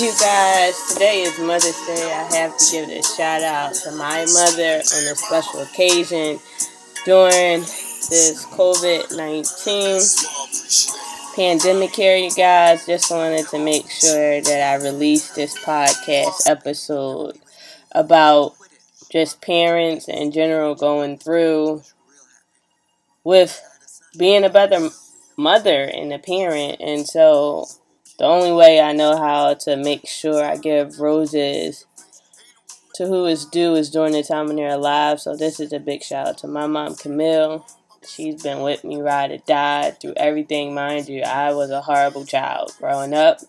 you guys. Today is Mother's Day. I have to give a shout out to my mother on a special occasion during this COVID 19 pandemic here, you guys. Just wanted to make sure that I released this podcast episode about just parents in general going through with being a better mother and a parent. And so the only way I know how to make sure I give roses to who is due is during the time when they're alive. So this is a big shout out to my mom, Camille. She's been with me, ride or die, through everything. Mind you, I was a horrible child growing up.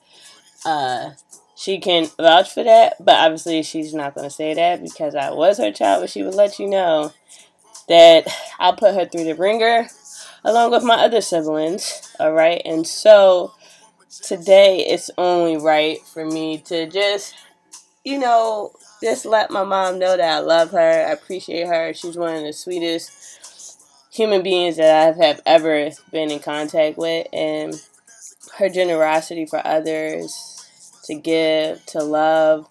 Uh, she can vouch for that, but obviously she's not going to say that because I was her child, but she would let you know that I'll put her through the ringer along with my other siblings. All right, and so today it's only right for me to just, you know, just let my mom know that I love her, I appreciate her. She's one of the sweetest human beings that I have ever been in contact with, and her generosity for others, to give, to love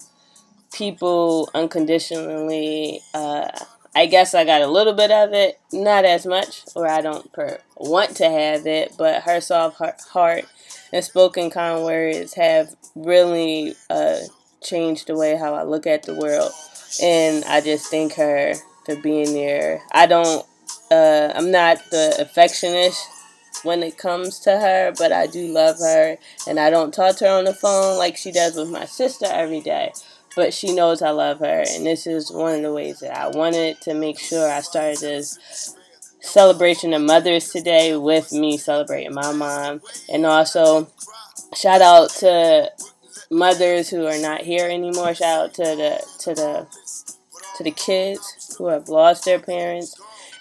people unconditionally. Uh, I guess I got a little bit of it, not as much, or I don't per- want to have it, but her soft heart and spoken kind words have really uh, changed the way how I look at the world. And I just thank her for being there. I don't, uh, I'm not the affectionate when it comes to her, but I do love her. And I don't talk to her on the phone like she does with my sister every day. But she knows I love her. And this is one of the ways that I wanted to make sure I started this celebration of mothers today with me celebrating my mom. And also, shout out to mothers who are not here anymore. Shout out to the to the to the kids who have lost their parents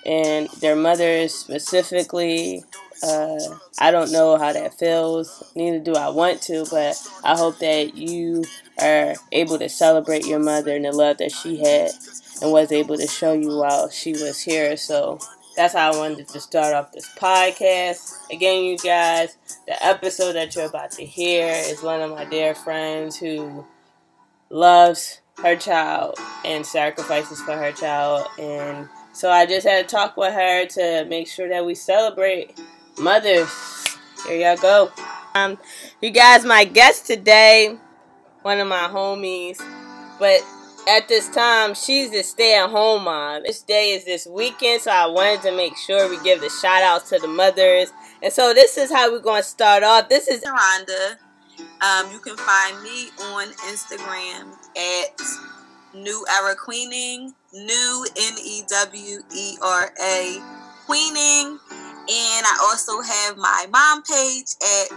and their mothers specifically. Uh, I don't know how that feels, neither do I want to, but I hope that you are able to celebrate your mother and the love that she had and was able to show you while she was here. So that's how I wanted to start off this podcast. Again, you guys, the episode that you're about to hear is one of my dear friends who loves her child and sacrifices for her child. And so I just had to talk with her to make sure that we celebrate mothers. Here y'all go. Um, you guys, my guest today, one of my homies, but at this time, she's a stay at home mom. This day is this weekend, so I wanted to make sure we give the shout outs to the mothers. And so this is how we're going to start off. This is Rhonda. Um, you can find me on Instagram at New Era Queening, New N E W E R A Queening. And I also have my mom page at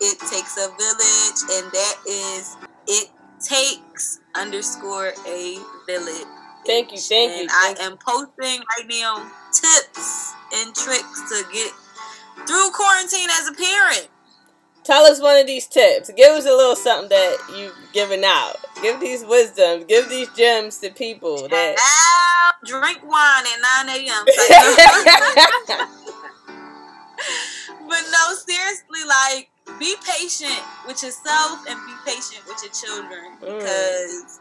It Takes a Village, and that is It Takes underscore a village. Thank you, thank and you. Thank I am posting right now tips and tricks to get through quarantine as a parent. Tell us one of these tips. Give us a little something that you've given out. Give these wisdoms. Give these gems to people that I'll drink wine at 9 a.m. but no, seriously, like be patient with yourself and be patient with your children mm. because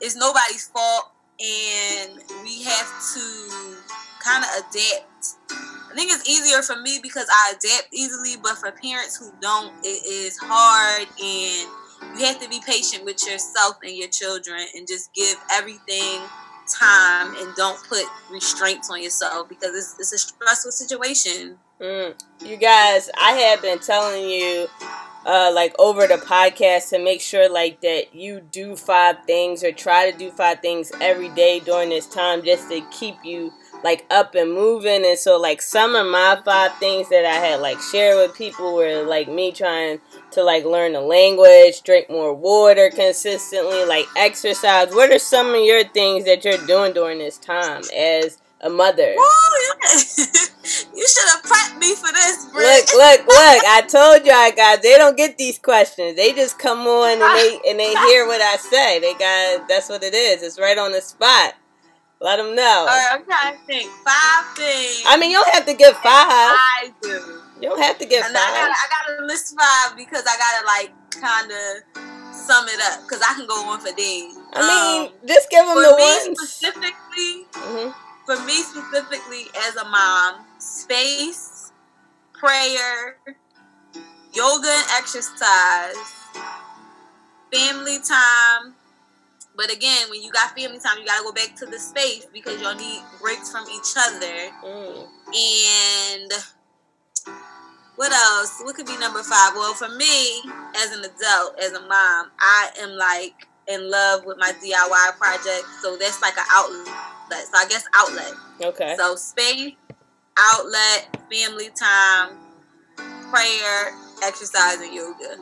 it's nobody's fault and we have to kind of adapt. I think it's easier for me because I adapt easily, but for parents who don't, it is hard and you have to be patient with yourself and your children and just give everything time and don't put restraints on yourself because it's, it's a stressful situation. Mm. You guys, I have been telling you, uh, like over the podcast, to make sure like that you do five things or try to do five things every day during this time, just to keep you like up and moving. And so, like some of my five things that I had like shared with people were like me trying to like learn the language, drink more water consistently, like exercise. What are some of your things that you're doing during this time as a mother? you should have prepped me for this, Look, look, look! I told y'all guys they don't get these questions. They just come on and they and they hear what I say. They got that's what it is. It's right on the spot. Let them know. All right, I'm trying to think. Five things. I mean, you don't have to give five. I do. You don't have to give and five. I gotta, I gotta list five because I gotta like kind of sum it up because I can go on for days. I mean, um, just give them the me ones. Specifically, mm-hmm. For me specifically as a mom, space, prayer, yoga and exercise, family time. But again, when you got family time, you gotta go back to the space because y'all need breaks from each other. Mm. And what else? What could be number five? Well, for me, as an adult, as a mom, I am like in love with my DIY project. So that's like an outlet. So I guess outlet. Okay. So space, outlet, family time, prayer, exercise, and yoga.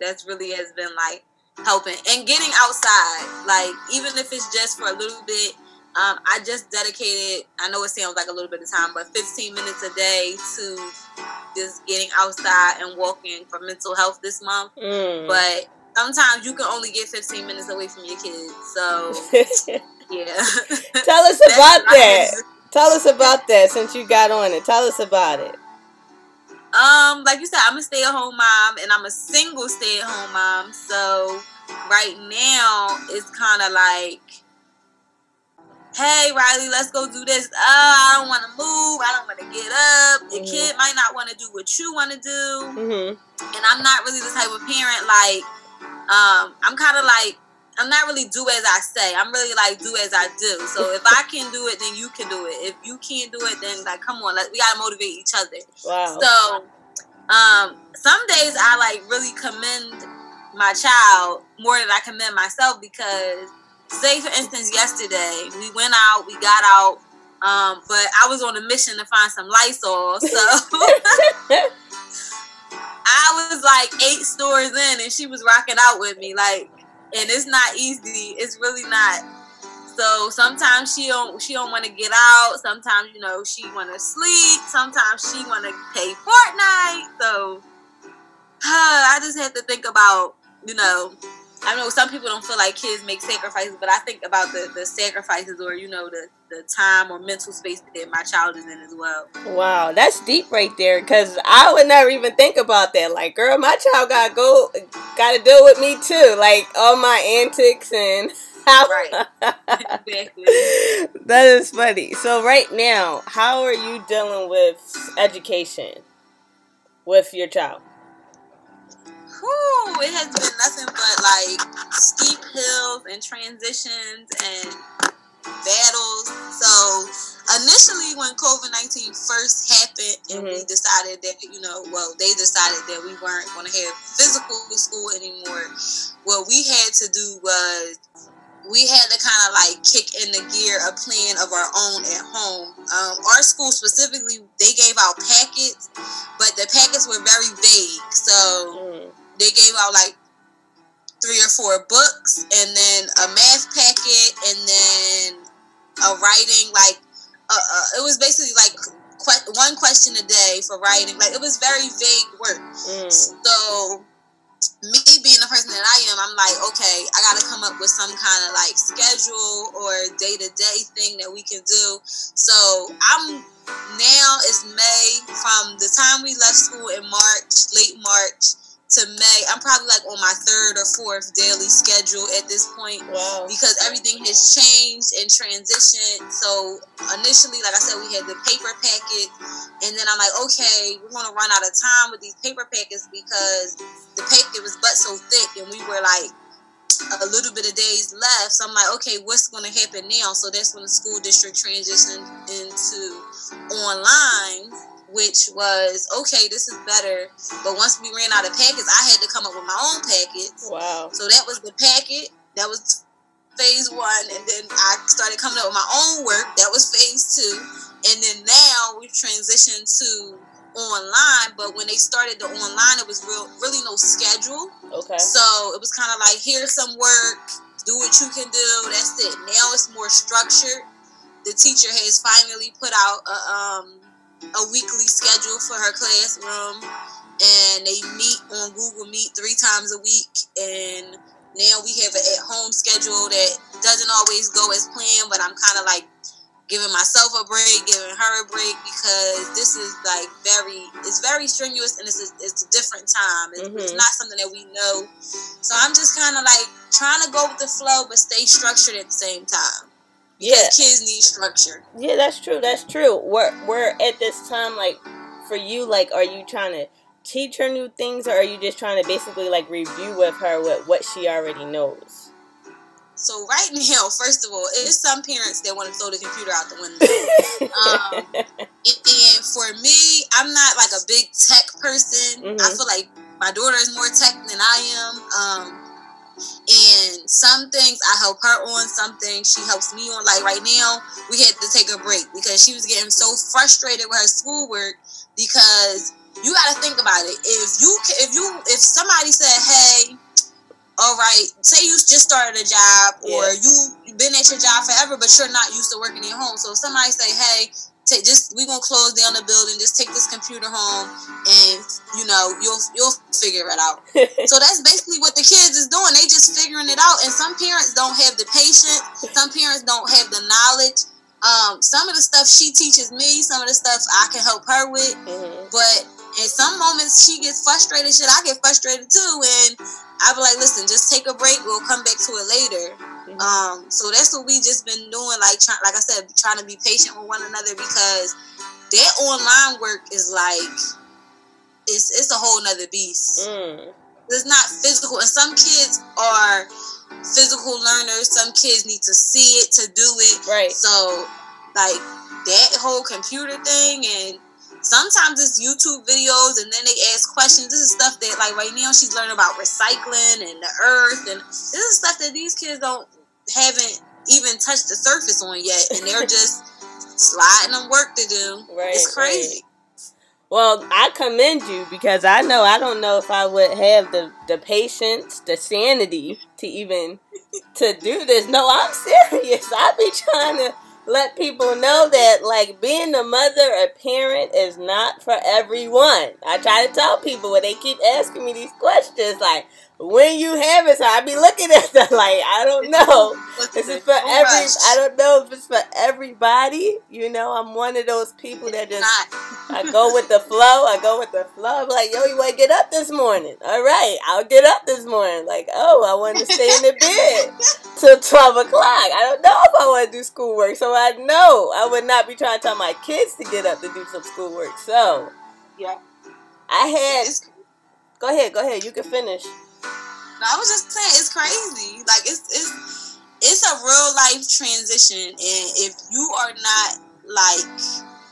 That's really has been like helping and getting outside. Like even if it's just for a little bit um, I just dedicated, I know it sounds like a little bit of time, but 15 minutes a day to just getting outside and walking for mental health this month. Mm. But sometimes you can only get 15 minutes away from your kids. So, yeah. Tell us about that. Tell us about that since you got on it. Tell us about it. Um, like you said, I'm a stay at home mom and I'm a single stay at home mom. So, right now, it's kind of like, hey Riley, let's go do this. Oh, I don't want to move. I don't want to get up. The mm-hmm. kid might not want to do what you want to do. Mm-hmm. And I'm not really the type of parent like, um, I'm kind of like, I'm not really do as I say. I'm really like do as I do. So if I can do it, then you can do it. If you can't do it, then like come on, like we gotta motivate each other. Wow. So um, some days I like really commend my child more than I commend myself because say for instance yesterday we went out we got out um, but i was on a mission to find some lysol so i was like eight stores in and she was rocking out with me like and it's not easy. It's really not. So sometimes she don't she don't want to get out. Sometimes you know she want to sleep. Sometimes she want to play fortnite. So i just had to think about you know I know some people don't feel like kids make sacrifices, but I think about the, the sacrifices or, you know, the, the time or mental space that my child is in as well. Wow, that's deep right there because I would never even think about that. Like, girl, my child got go, got to deal with me too. Like, all my antics and. How, right. exactly. That is funny. So, right now, how are you dealing with education with your child? whew, it has been nothing but like steep hills and transitions and battles. So initially, when COVID nineteen first happened, and mm-hmm. we decided that you know, well, they decided that we weren't going to have physical school anymore. What we had to do was we had to kind of like kick in the gear a plan of our own at home. Um, our school specifically, they gave out packets, but the packets were very vague. So. Mm they gave out like three or four books and then a math packet and then a writing like uh, uh, it was basically like que- one question a day for writing like it was very vague work mm. so me being the person that I am, I'm like, okay, I got to come up with some kind of like schedule or day to day thing that we can do. So I'm now it's May from the time we left school in March, late March I'm probably like on my third or fourth daily schedule at this point wow. because everything has changed and transitioned. So initially, like I said, we had the paper packet, and then I'm like, okay, we're gonna run out of time with these paper packets because the packet was but so thick, and we were like a little bit of days left. So I'm like, okay, what's going to happen now? So that's when the school district transitioned into online which was okay, this is better. But once we ran out of packets, I had to come up with my own packets. Wow. So that was the packet. That was phase one. And then I started coming up with my own work. That was phase two. And then now we've transitioned to online. But when they started the online, it was real really no schedule. Okay. So it was kind of like here's some work, do what you can do. That's it. Now it's more structured. The teacher has finally put out a um a weekly schedule for her classroom and they meet on Google Meet three times a week and now we have an at home schedule that doesn't always go as planned but I'm kind of like giving myself a break, giving her a break because this is like very, it's very strenuous and it's a, it's a different time. It's, mm-hmm. it's not something that we know. So I'm just kind of like trying to go with the flow, but stay structured at the same time. Because yeah. kids need structure. Yeah, that's true. That's true. We're we're at this time like for you, like, are you trying to teach her new things, or are you just trying to basically like review with her what what she already knows? So right now, first of all, it's some parents that want to throw the computer out the window. um, and, and, for me, I'm not like a big tech person. Mm-hmm. I feel like my daughter is more tech than I am. Um, and some things I help her on, some things she helps me on. Like right now, we had to take a break because she was getting so frustrated with her schoolwork because you got to think about it. If you if you if somebody said, "Hey," all right, say you just started a job or yeah. you've been at your job forever, but you're not used to working at home. So if somebody say, hey, take just we gonna close down the building, just take this computer home and you know, you'll you'll figure it out. so that's basically what the kids is doing. They just figuring it out. And some parents don't have the patience, some parents don't have the knowledge. Um, some of the stuff she teaches me, some of the stuff I can help her with. Mm-hmm. But in some moments she gets frustrated, shit, I get frustrated too. And I be like, listen, just take a break. We'll come back to it later. Um, so that's what we just been doing. Like, try, like I said, trying to be patient with one another because that online work is like, it's it's a whole nother beast. Mm. It's not physical, and some kids are physical learners. Some kids need to see it to do it. Right. So, like that whole computer thing and sometimes it's YouTube videos and then they ask questions. This is stuff that like right now she's learning about recycling and the earth and this is stuff that these kids don't haven't even touched the surface on yet and they're just sliding them work to do. Right, it's crazy. Right. Well, I commend you because I know I don't know if I would have the the patience, the sanity to even to do this. No, I'm serious. I be trying to let people know that like being a mother, a parent is not for everyone. I try to tell people when they keep asking me these questions, like when you have it, so I be looking at them like I don't know. This is for every. I don't know if it's for everybody. You know, I'm one of those people that just I go with the flow. I go with the flow. I'm like, yo, you want to get up this morning? All right, I'll get up this morning. Like, oh, I want to stay in the bed till twelve o'clock. I don't know if I want to do schoolwork, so I know I would not be trying to tell my kids to get up to do some schoolwork. So, yeah, I had. Go ahead, go ahead. You can finish. I was just saying it's crazy. Like it's it's it's a real life transition, and if you are not like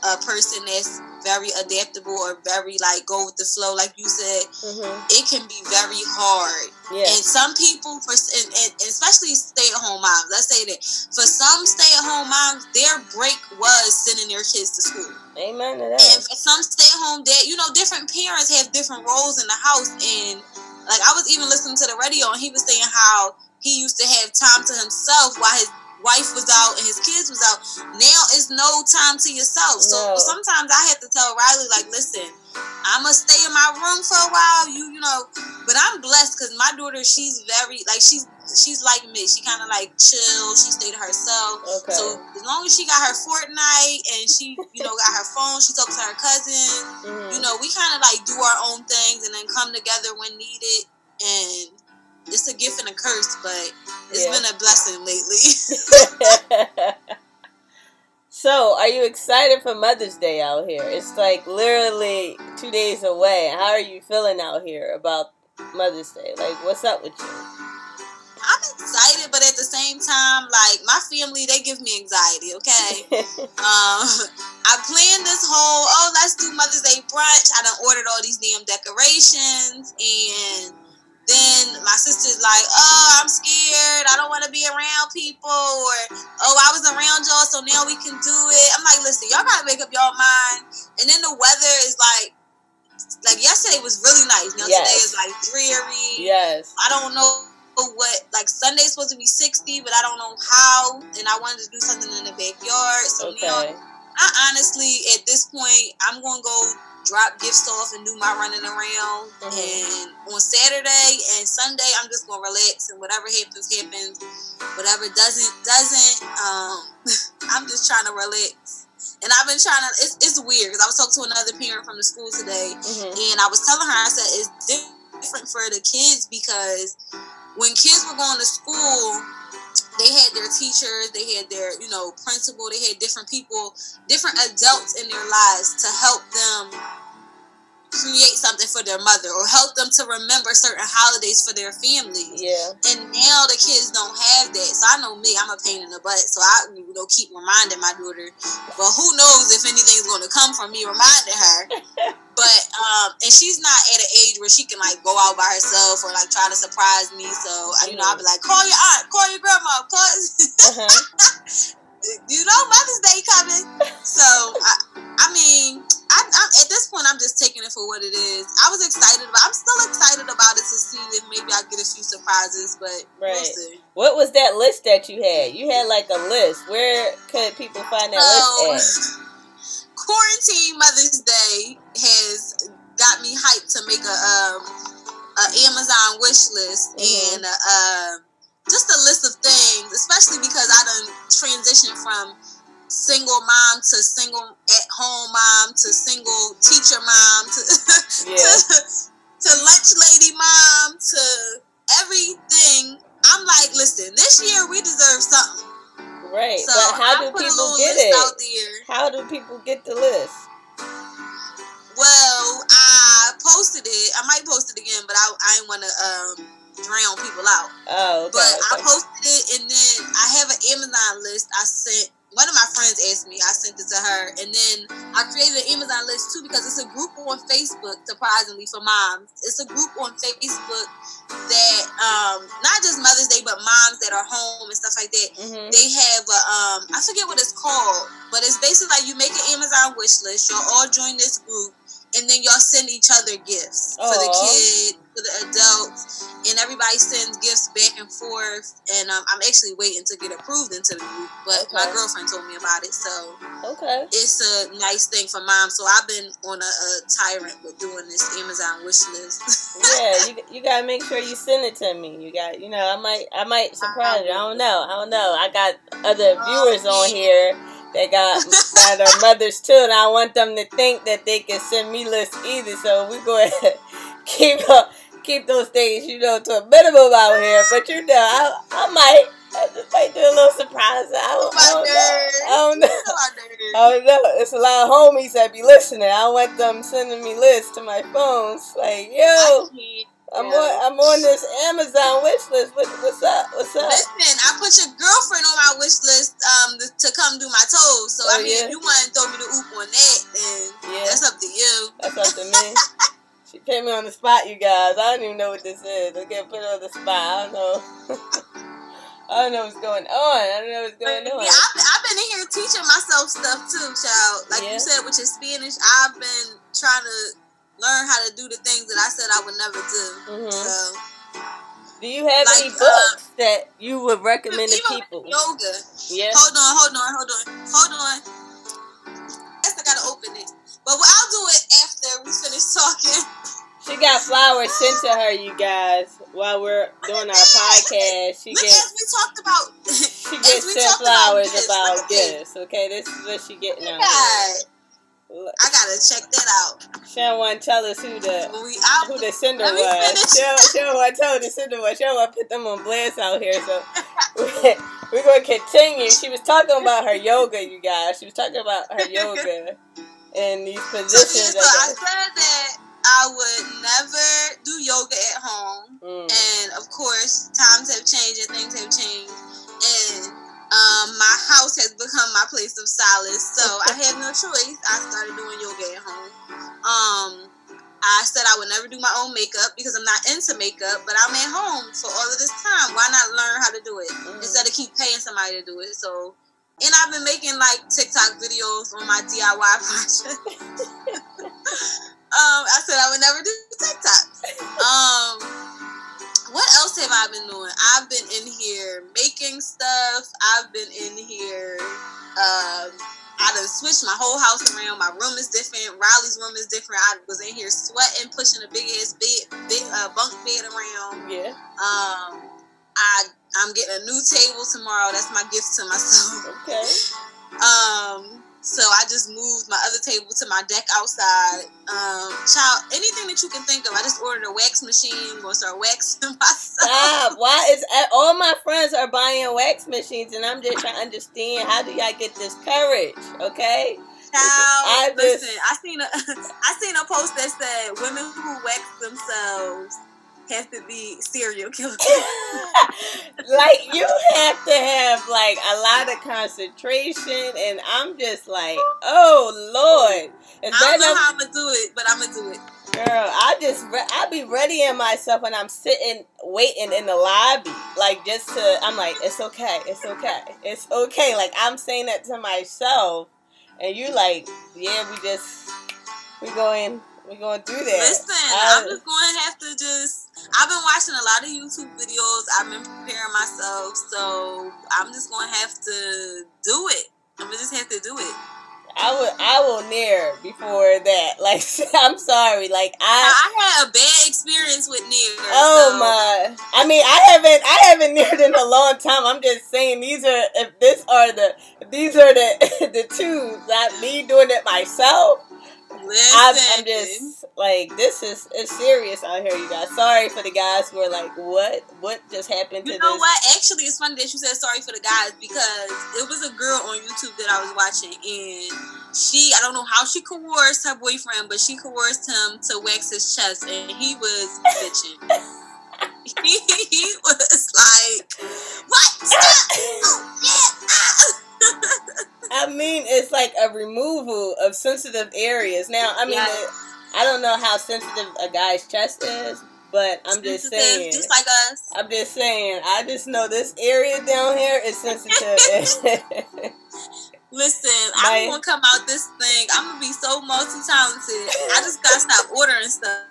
a person that's very adaptable or very like go with the flow, like you said, mm-hmm. it can be very hard. Yeah. And some people, for and, and especially stay at home moms, let's say that for some stay at home moms, their break was sending their kids to school. Amen to that. And for some stay at home dad, you know, different parents have different roles in the house, and like I was even listening to the radio and he was saying how he used to have time to himself while his wife was out and his kids was out. Now it's no time to yourself. So no. sometimes I have to tell Riley like, listen, I'm gonna stay in my room for a while. You you know, but I'm blessed because my daughter she's very like she's she's like me. She kind of like chill. She stayed to herself. Okay. So as long as she got her Fortnite and she you know got her phone, she talks to her cousin. Mm-hmm. You know, we kind of like do our own things and then come together when needed and it's a gift and a curse, but it's yeah. been a blessing lately. so, are you excited for Mother's Day out here? It's like literally two days away. How are you feeling out here about Mother's Day? Like, what's up with you? I'm excited, but at the same time, like my family, they give me anxiety. Okay, um, I planned this whole oh let's do Mother's Day brunch. I done ordered all these damn decorations and then my sister's like, oh, I'm scared. I don't want to be around people. Or, oh, I was around y'all, so now we can do it. I'm like, listen, y'all got to make up y'all mind. And then the weather is like, like yesterday was really nice. Now yes. today is like dreary. Yes. I don't know what, like Sunday's supposed to be 60, but I don't know how. And I wanted to do something in the backyard. So okay. now I honestly, at this point, I'm gonna go drop gifts off and do my running around. Mm-hmm. And on Saturday and Sunday, I'm just gonna relax and whatever happens, happens. Whatever doesn't, doesn't. Um, I'm just trying to relax. And I've been trying to. It's, it's weird because I was talking to another parent from the school today, mm-hmm. and I was telling her, I said it's different for the kids because when kids were going to school they had their teachers, they had their, you know, principal, they had different people, different adults in their lives to help them create something for their mother or help them to remember certain holidays for their family. Yeah. And now the kids don't have that. So I know me, I'm a pain in the butt. So I you know keep reminding my daughter. But who knows if anything's gonna come from me reminding her. but um and she's not at an age where she can like go out by herself or like try to surprise me. So you know, I'll be like, call your aunt, call your grandma, call uh-huh. get a few surprises, but right. we'll What was that list that you had? You had like a list. Where could people find that list at? Quarantine Mother's Day has got me hyped to make a um, a Amazon wish list mm-hmm. and. Uh, just a list of things, especially because I done transitioned from single mom to single at home mom to single teacher mom to yeah. to, to lunch lady mom to everything. I'm like, listen, this year we deserve something. Right. So but how do people get it? How do people get the list? Well, I posted it. I might post it again, but I I ain't want to um drown people out. Oh, okay, But okay. I posted it, and then I have an Amazon list. I sent one of my friends asked me. I sent it to her, and then I created an Amazon list too because it's a group on Facebook. Surprisingly, for moms, it's a group on Facebook that um, not just Mother's Day, but moms that are home and stuff like that. Mm-hmm. They have a, um, I forget what it's called, but it's basically like you make an Amazon wish list. You'll all join this group, and then y'all send each other gifts Aww. for the kid for the adults, and everybody sends gifts back and forth. And um, I'm actually waiting to get approved into the group, but okay. my girlfriend told me about it, so okay, it's a nice thing for mom. So I've been on a, a tyrant with doing this Amazon wish list. yeah, you, you gotta make sure you send it to me. You got, you know, I might I might surprise you. I don't know. I don't know. I got other viewers oh, on here they got that are mothers too, and I want them to think that they can send me lists either. So we go ahead keep up keep those things, you know, to a minimum out here. But you know, I, I might. I just might do a little surprise. I don't, I don't know. I don't know. I don't know. It's a lot of homies that be listening. I want them sending me lists to my phones. Like, yo, I'm on I'm on this Amazon wish list. What, what's up? What's up? Listen, I put your girlfriend on my wish list um to come do my toes. So oh, I mean, yeah? if you want to throw me the oop on that, then yeah. that's up to you. That's up to me. She put me on the spot, you guys. I don't even know what this is. I get put on the spot. I don't know. I don't know what's going on. I don't know what's going on. Yeah, I've, I've been in here teaching myself stuff too, child. Like yeah. you said with your Spanish, I've been trying to learn how to do the things that I said I would never do. Mm-hmm. So. Do you have like, any books uh, that you would recommend to people? Yoga. Yeah. Hold on, hold on, hold on, hold on. But I'll do it after we finish talking. She got flowers sent to her, you guys, while we're doing our podcast. She Look, gets. we talked about. She gets sent flowers about, gifts. Okay, this is what she getting out. I gotta check that out. She don't to tell us who the who the sender was. She don't to tell the sender was. She don't put them on blast out here. So we're going to continue. She was talking about her yoga, you guys. She was talking about her yoga in these positions. So, yeah, so I said that I would never do yoga at home, mm. and of course, times have changed and things have changed, and um, my house has become my place of solace. So I had no choice. I started doing yoga at home. Um, I said I would never do my own makeup because I'm not into makeup, but I'm at home for all of this time. Why not learn how to do it mm. instead of keep paying somebody to do it? So and I've been making like TikTok videos on my DIY project. um, I said I would never do TikTok. Um, what else have I been doing? I've been in here making stuff. I've been in here um, I done switched my whole house around. My room is different. Riley's room is different. I was in here sweating, pushing a big ass bed, big uh, bunk bed around. Yeah. Um, I I'm getting a new table tomorrow. That's my gift to myself. Okay. Um, so I just moved my other table to my deck outside. Um, child, anything that you can think of. I just ordered a wax machine. Gonna start waxing myself. Stop. Why is uh, all my friends are buying wax machines, and I'm just trying to understand how do y'all get this courage? Okay. Child, listen. I seen a I seen a post that said women who wax themselves have to be serial killer. like you have to have like a lot of concentration, and I'm just like, oh lord. Is I don't know how I'm gonna do it, but I'm gonna do it. Girl, I just re- I be readying myself when I'm sitting waiting in the lobby, like just to. I'm like, it's okay, it's okay, it's okay. Like I'm saying that to myself, and you like, yeah, we just we going we going through that. Listen, I, I'm just going to have to just. I've been watching a lot of YouTube videos. I've been preparing myself, so I'm just going to have to do it. I'm gonna just have to do it. I will I will Nair before that. Like I'm sorry. Like I I had a bad experience with Nair. Oh so. my I mean I haven't I haven't Naired in a long time. I'm just saying these are if this are the these are the the two not me doing it myself. I'm, I'm, just like this is it's serious out here, you guys. Sorry for the guys who are like, what? What just happened to me? You know this? what? Actually, it's funny that you said sorry for the guys because it was a girl on YouTube that I was watching, and she I don't know how she coerced her boyfriend, but she coerced him to wax his chest, and he was bitching. he, he was sensitive areas. Now, I mean. I don't know how sensitive a guy's chest is, but I'm just saying, just like us. I'm just saying. I just know this area down here is sensitive. Listen, My, I'm gonna come out this thing. I'm gonna be so multi talented. I just gotta stop ordering stuff.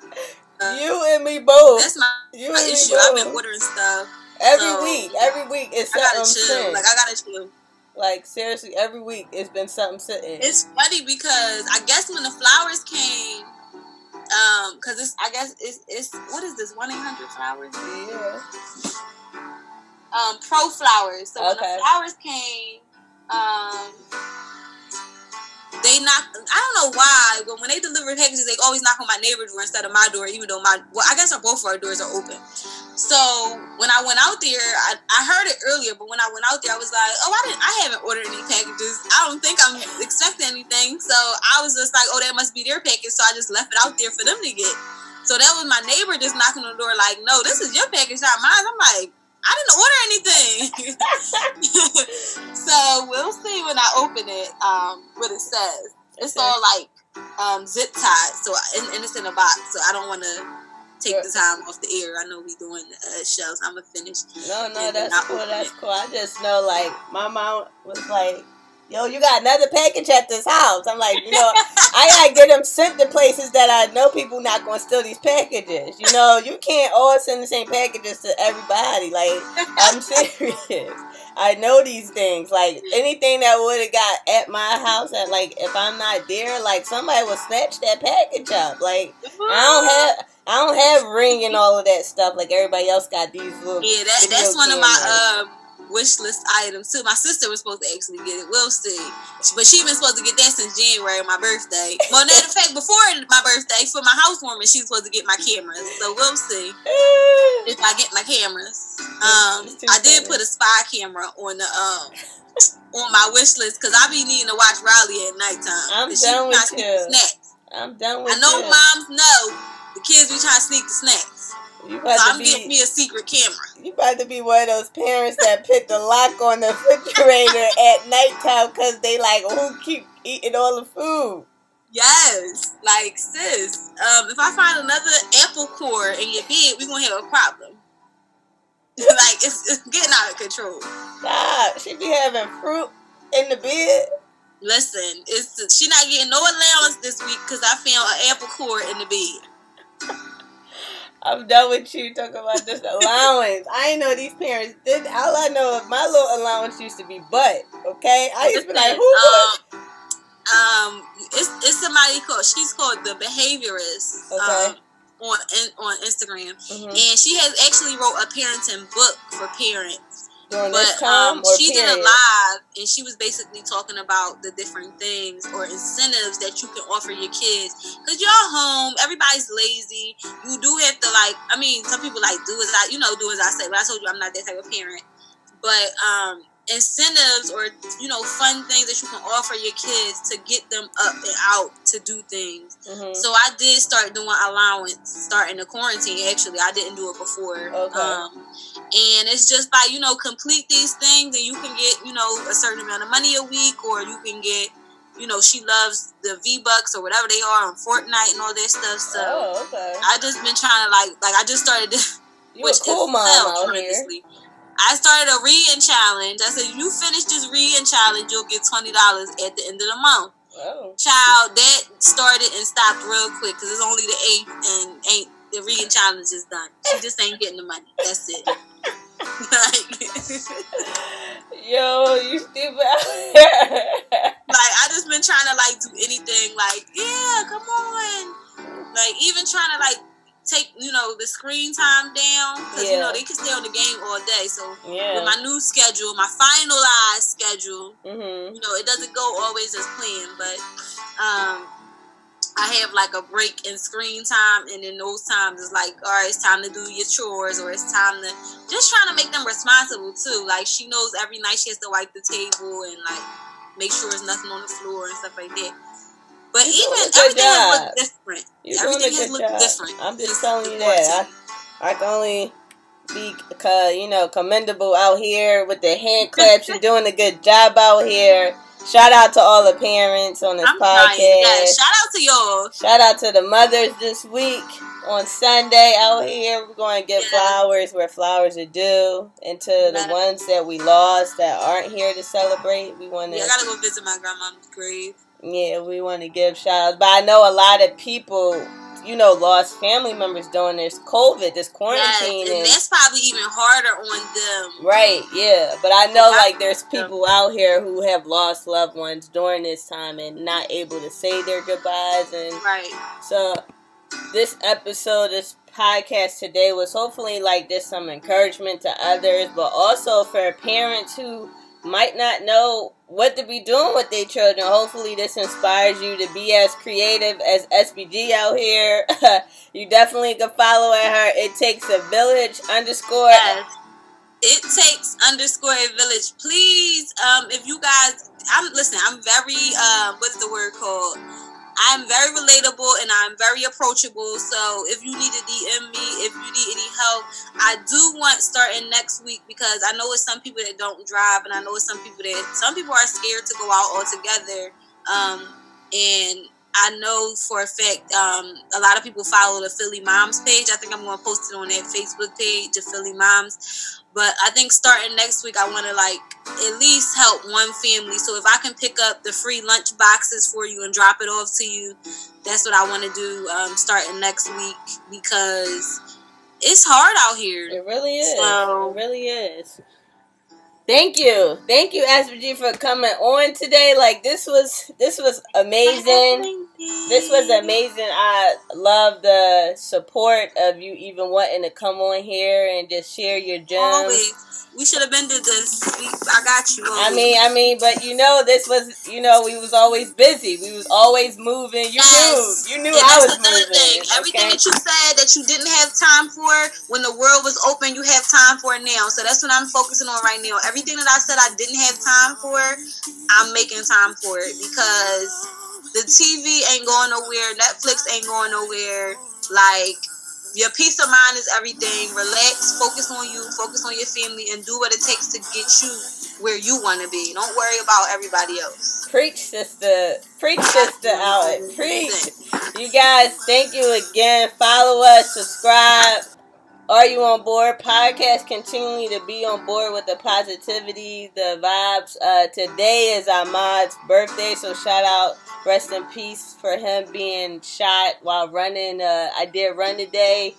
you and me both. That's my, you my issue. I've been ordering stuff every so, week. Every week it's I gotta chill. Like I gotta chill. Like seriously, every week it's been something sitting. It's funny because I guess when the flowers came, um, because it's I guess it's it's what is this one eight hundred flowers? Yeah. Um, ProFlowers. So okay. when the flowers came, um, they knock. I don't know why, but when they deliver packages, they always knock on my neighbor's door instead of my door, even though my well, I guess our both our doors are open. So when I went out there, I, I heard it earlier, but when I went out there, I was like, oh, I didn't, I haven't ordered any packages. I don't think I'm expecting anything. So I was just like, oh, that must be their package. So I just left it out there for them to get. So that was my neighbor just knocking on the door, like, no, this is your package, not mine. I'm like, I didn't order anything. so we'll see when I open it um, what it says. It's all like um, zip tied, so and, and it's in a box. So I don't want to take the time off the air. I know we doing uh, shows. I'm gonna finish. No, no, that's cool. That's cool. I just know, like, my mom was like, "Yo, you got another package at this house." I'm like, you know, I gotta get them sent to places that I know people not gonna steal these packages. You know, you can't all send the same packages to everybody. Like, I'm serious. I know these things. Like anything that would have got at my house, at like if I'm not there, like somebody will snatch that package up. Like I don't have. I don't have ring and all of that stuff like everybody else got these little. Yeah, that, that's one of my uh, wish list items too. My sister was supposed to actually get it. We'll see, but she been supposed to get that since January, my birthday. Well, matter of fact, before my birthday, for my housewarming, she's supposed to get my cameras. So we'll see if I get my cameras. Um, I did put a spy camera on the um on my wish list because I be needing to watch Riley at nighttime. I'm done with you. I'm done with I know you. moms know the kids be trying to sneak the snacks. You so I'm be, me a secret camera. You about to be one of those parents that put the lock on the refrigerator at nighttime because they like who keep eating all the food. Yes, like sis, um, if I find another apple core in your bed, we gonna have a problem. like it's, it's, getting out of control. Nah, she be having fruit in the bed. Listen, it's she not getting no allowance this week because I found an apple core in the bed. I'm done with you talking about this allowance. I ain't know these parents did. All I know, my little allowance used to be butt. Okay, I used to be like, who? Um, um, it's it's somebody called she's called the behaviorist. Okay. Um, on on Instagram, mm-hmm. and she has actually wrote a parenting book for parents. During but, this time, um, she period? did a live, and she was basically talking about the different things or incentives that you can offer your kids. Cause y'all home, everybody's lazy. You do have to like. I mean, some people like do as I, you know, do as I say. But I told you I'm not that type of parent. But um, incentives or you know fun things that you can offer your kids to get them up and out to do things mm-hmm. so i did start doing allowance starting the quarantine actually i didn't do it before okay. um, and it's just by you know complete these things and you can get you know a certain amount of money a week or you can get you know she loves the v bucks or whatever they are on fortnite and all that stuff so oh, okay. i just been trying to like like i just started you which cool mom out here. I started a reading challenge. I said, you finish this reading challenge, you'll get twenty dollars at the end of the month. Oh. Child, that started and stopped real quick because it's only the eighth and ain't the reading challenge is done. She just ain't getting the money. That's it. Like, Yo, you stupid. like I just been trying to like do anything. Like yeah, come on. Like even trying to like take you know the screen time down because yeah. you know they can stay on the game all day. So yeah. with my new schedule, my finalized schedule, mm-hmm. you know it doesn't go always as planned, but um, I have like a break in screen time, and in those times it's like, all right, it's time to do your chores, or it's time to just trying to make them responsible too. Like she knows every night she has to wipe the table and like make sure there's nothing on the floor and stuff like that. But You're even everything has looked different. You're everything has looked job. different. I'm just telling you that. I, I can only be, you know, commendable out here with the hand claps. You're doing a good job out here. Shout out to all the parents on this I'm podcast. Yeah, shout out to y'all. Shout out to the mothers this week on Sunday out here. We're going to get yeah. flowers where flowers are due, and to the ones that we lost that aren't here to celebrate. We want to. Yeah, I gotta go visit my grandma's grave. Yeah, we want to give shout outs. But I know a lot of people, you know, lost family members during this COVID, this quarantine. Yes, and, and that's probably even harder on them. Right, yeah. But I know, like, there's people out here who have lost loved ones during this time and not able to say their goodbyes. And right. So, this episode, this podcast today was hopefully like just some encouragement to others, but also for parents who might not know what to be doing with their children. Hopefully, this inspires you to be as creative as SBG out here. you definitely can follow at her. It takes a village underscore. Yes. It takes underscore a village. Please, um, if you guys, I'm listen. I'm very, uh, what's the word called? I'm very relatable and I'm very approachable. So if you need to DM me, if you need any help, I do want starting next week because I know it's some people that don't drive and I know it's some people that some people are scared to go out altogether. Um, and I know for a fact um, a lot of people follow the Philly Moms page. I think I'm going to post it on that Facebook page, the Philly Moms. But I think starting next week, I want to like at least help one family. So if I can pick up the free lunch boxes for you and drop it off to you, that's what I want to do um, starting next week because it's hard out here. It really is. So, it really is. Thank you, thank you, SBG, for coming on today. Like this was this was amazing. This was amazing. I love the support of you even wanting to come on here and just share your gems. Always. We should have been to this. I got you. I mean, I mean, but you know, this was, you know, we was always busy. We was always moving. You yes. knew, you knew and I was moving. Thing. Okay? Everything that you said that you didn't have time for when the world was open, you have time for it now. So that's what I'm focusing on right now. Everything that I said I didn't have time for, I'm making time for it because the TV ain't going nowhere. Netflix ain't going nowhere. Like your peace of mind is everything. Relax, focus on you, focus on your family, and do what it takes to get you where you want to be. Don't worry about everybody else. Preach, sister. Preach, sister Out. Preach. You guys, thank you again. Follow us, subscribe. Are you on board? Podcast continue to be on board with the positivity, the vibes. Uh, today is Ahmaud's birthday, so shout out, rest in peace for him being shot while running. Uh, I did run today,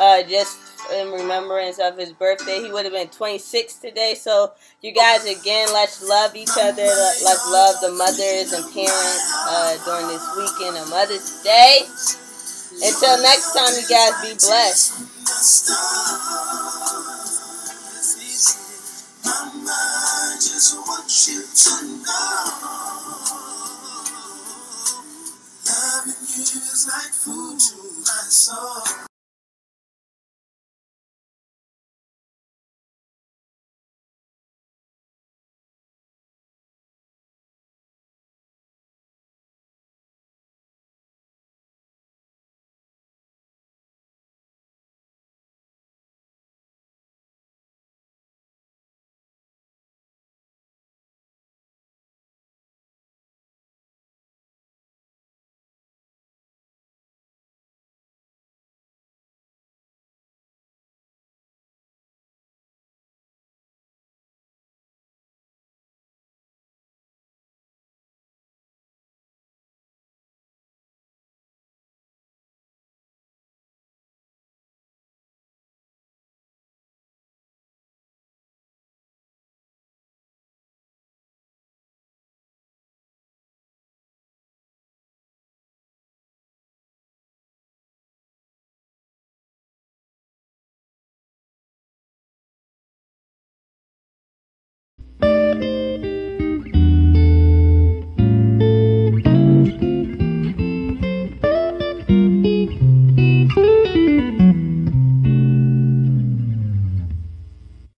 uh, just in remembrance of his birthday. He would have been 26 today. So you guys, again, let's love each other. Let's love the mothers and parents uh, during this weekend of Mother's Day. Until next time, you guys be blessed. Loving you is like food to my soul.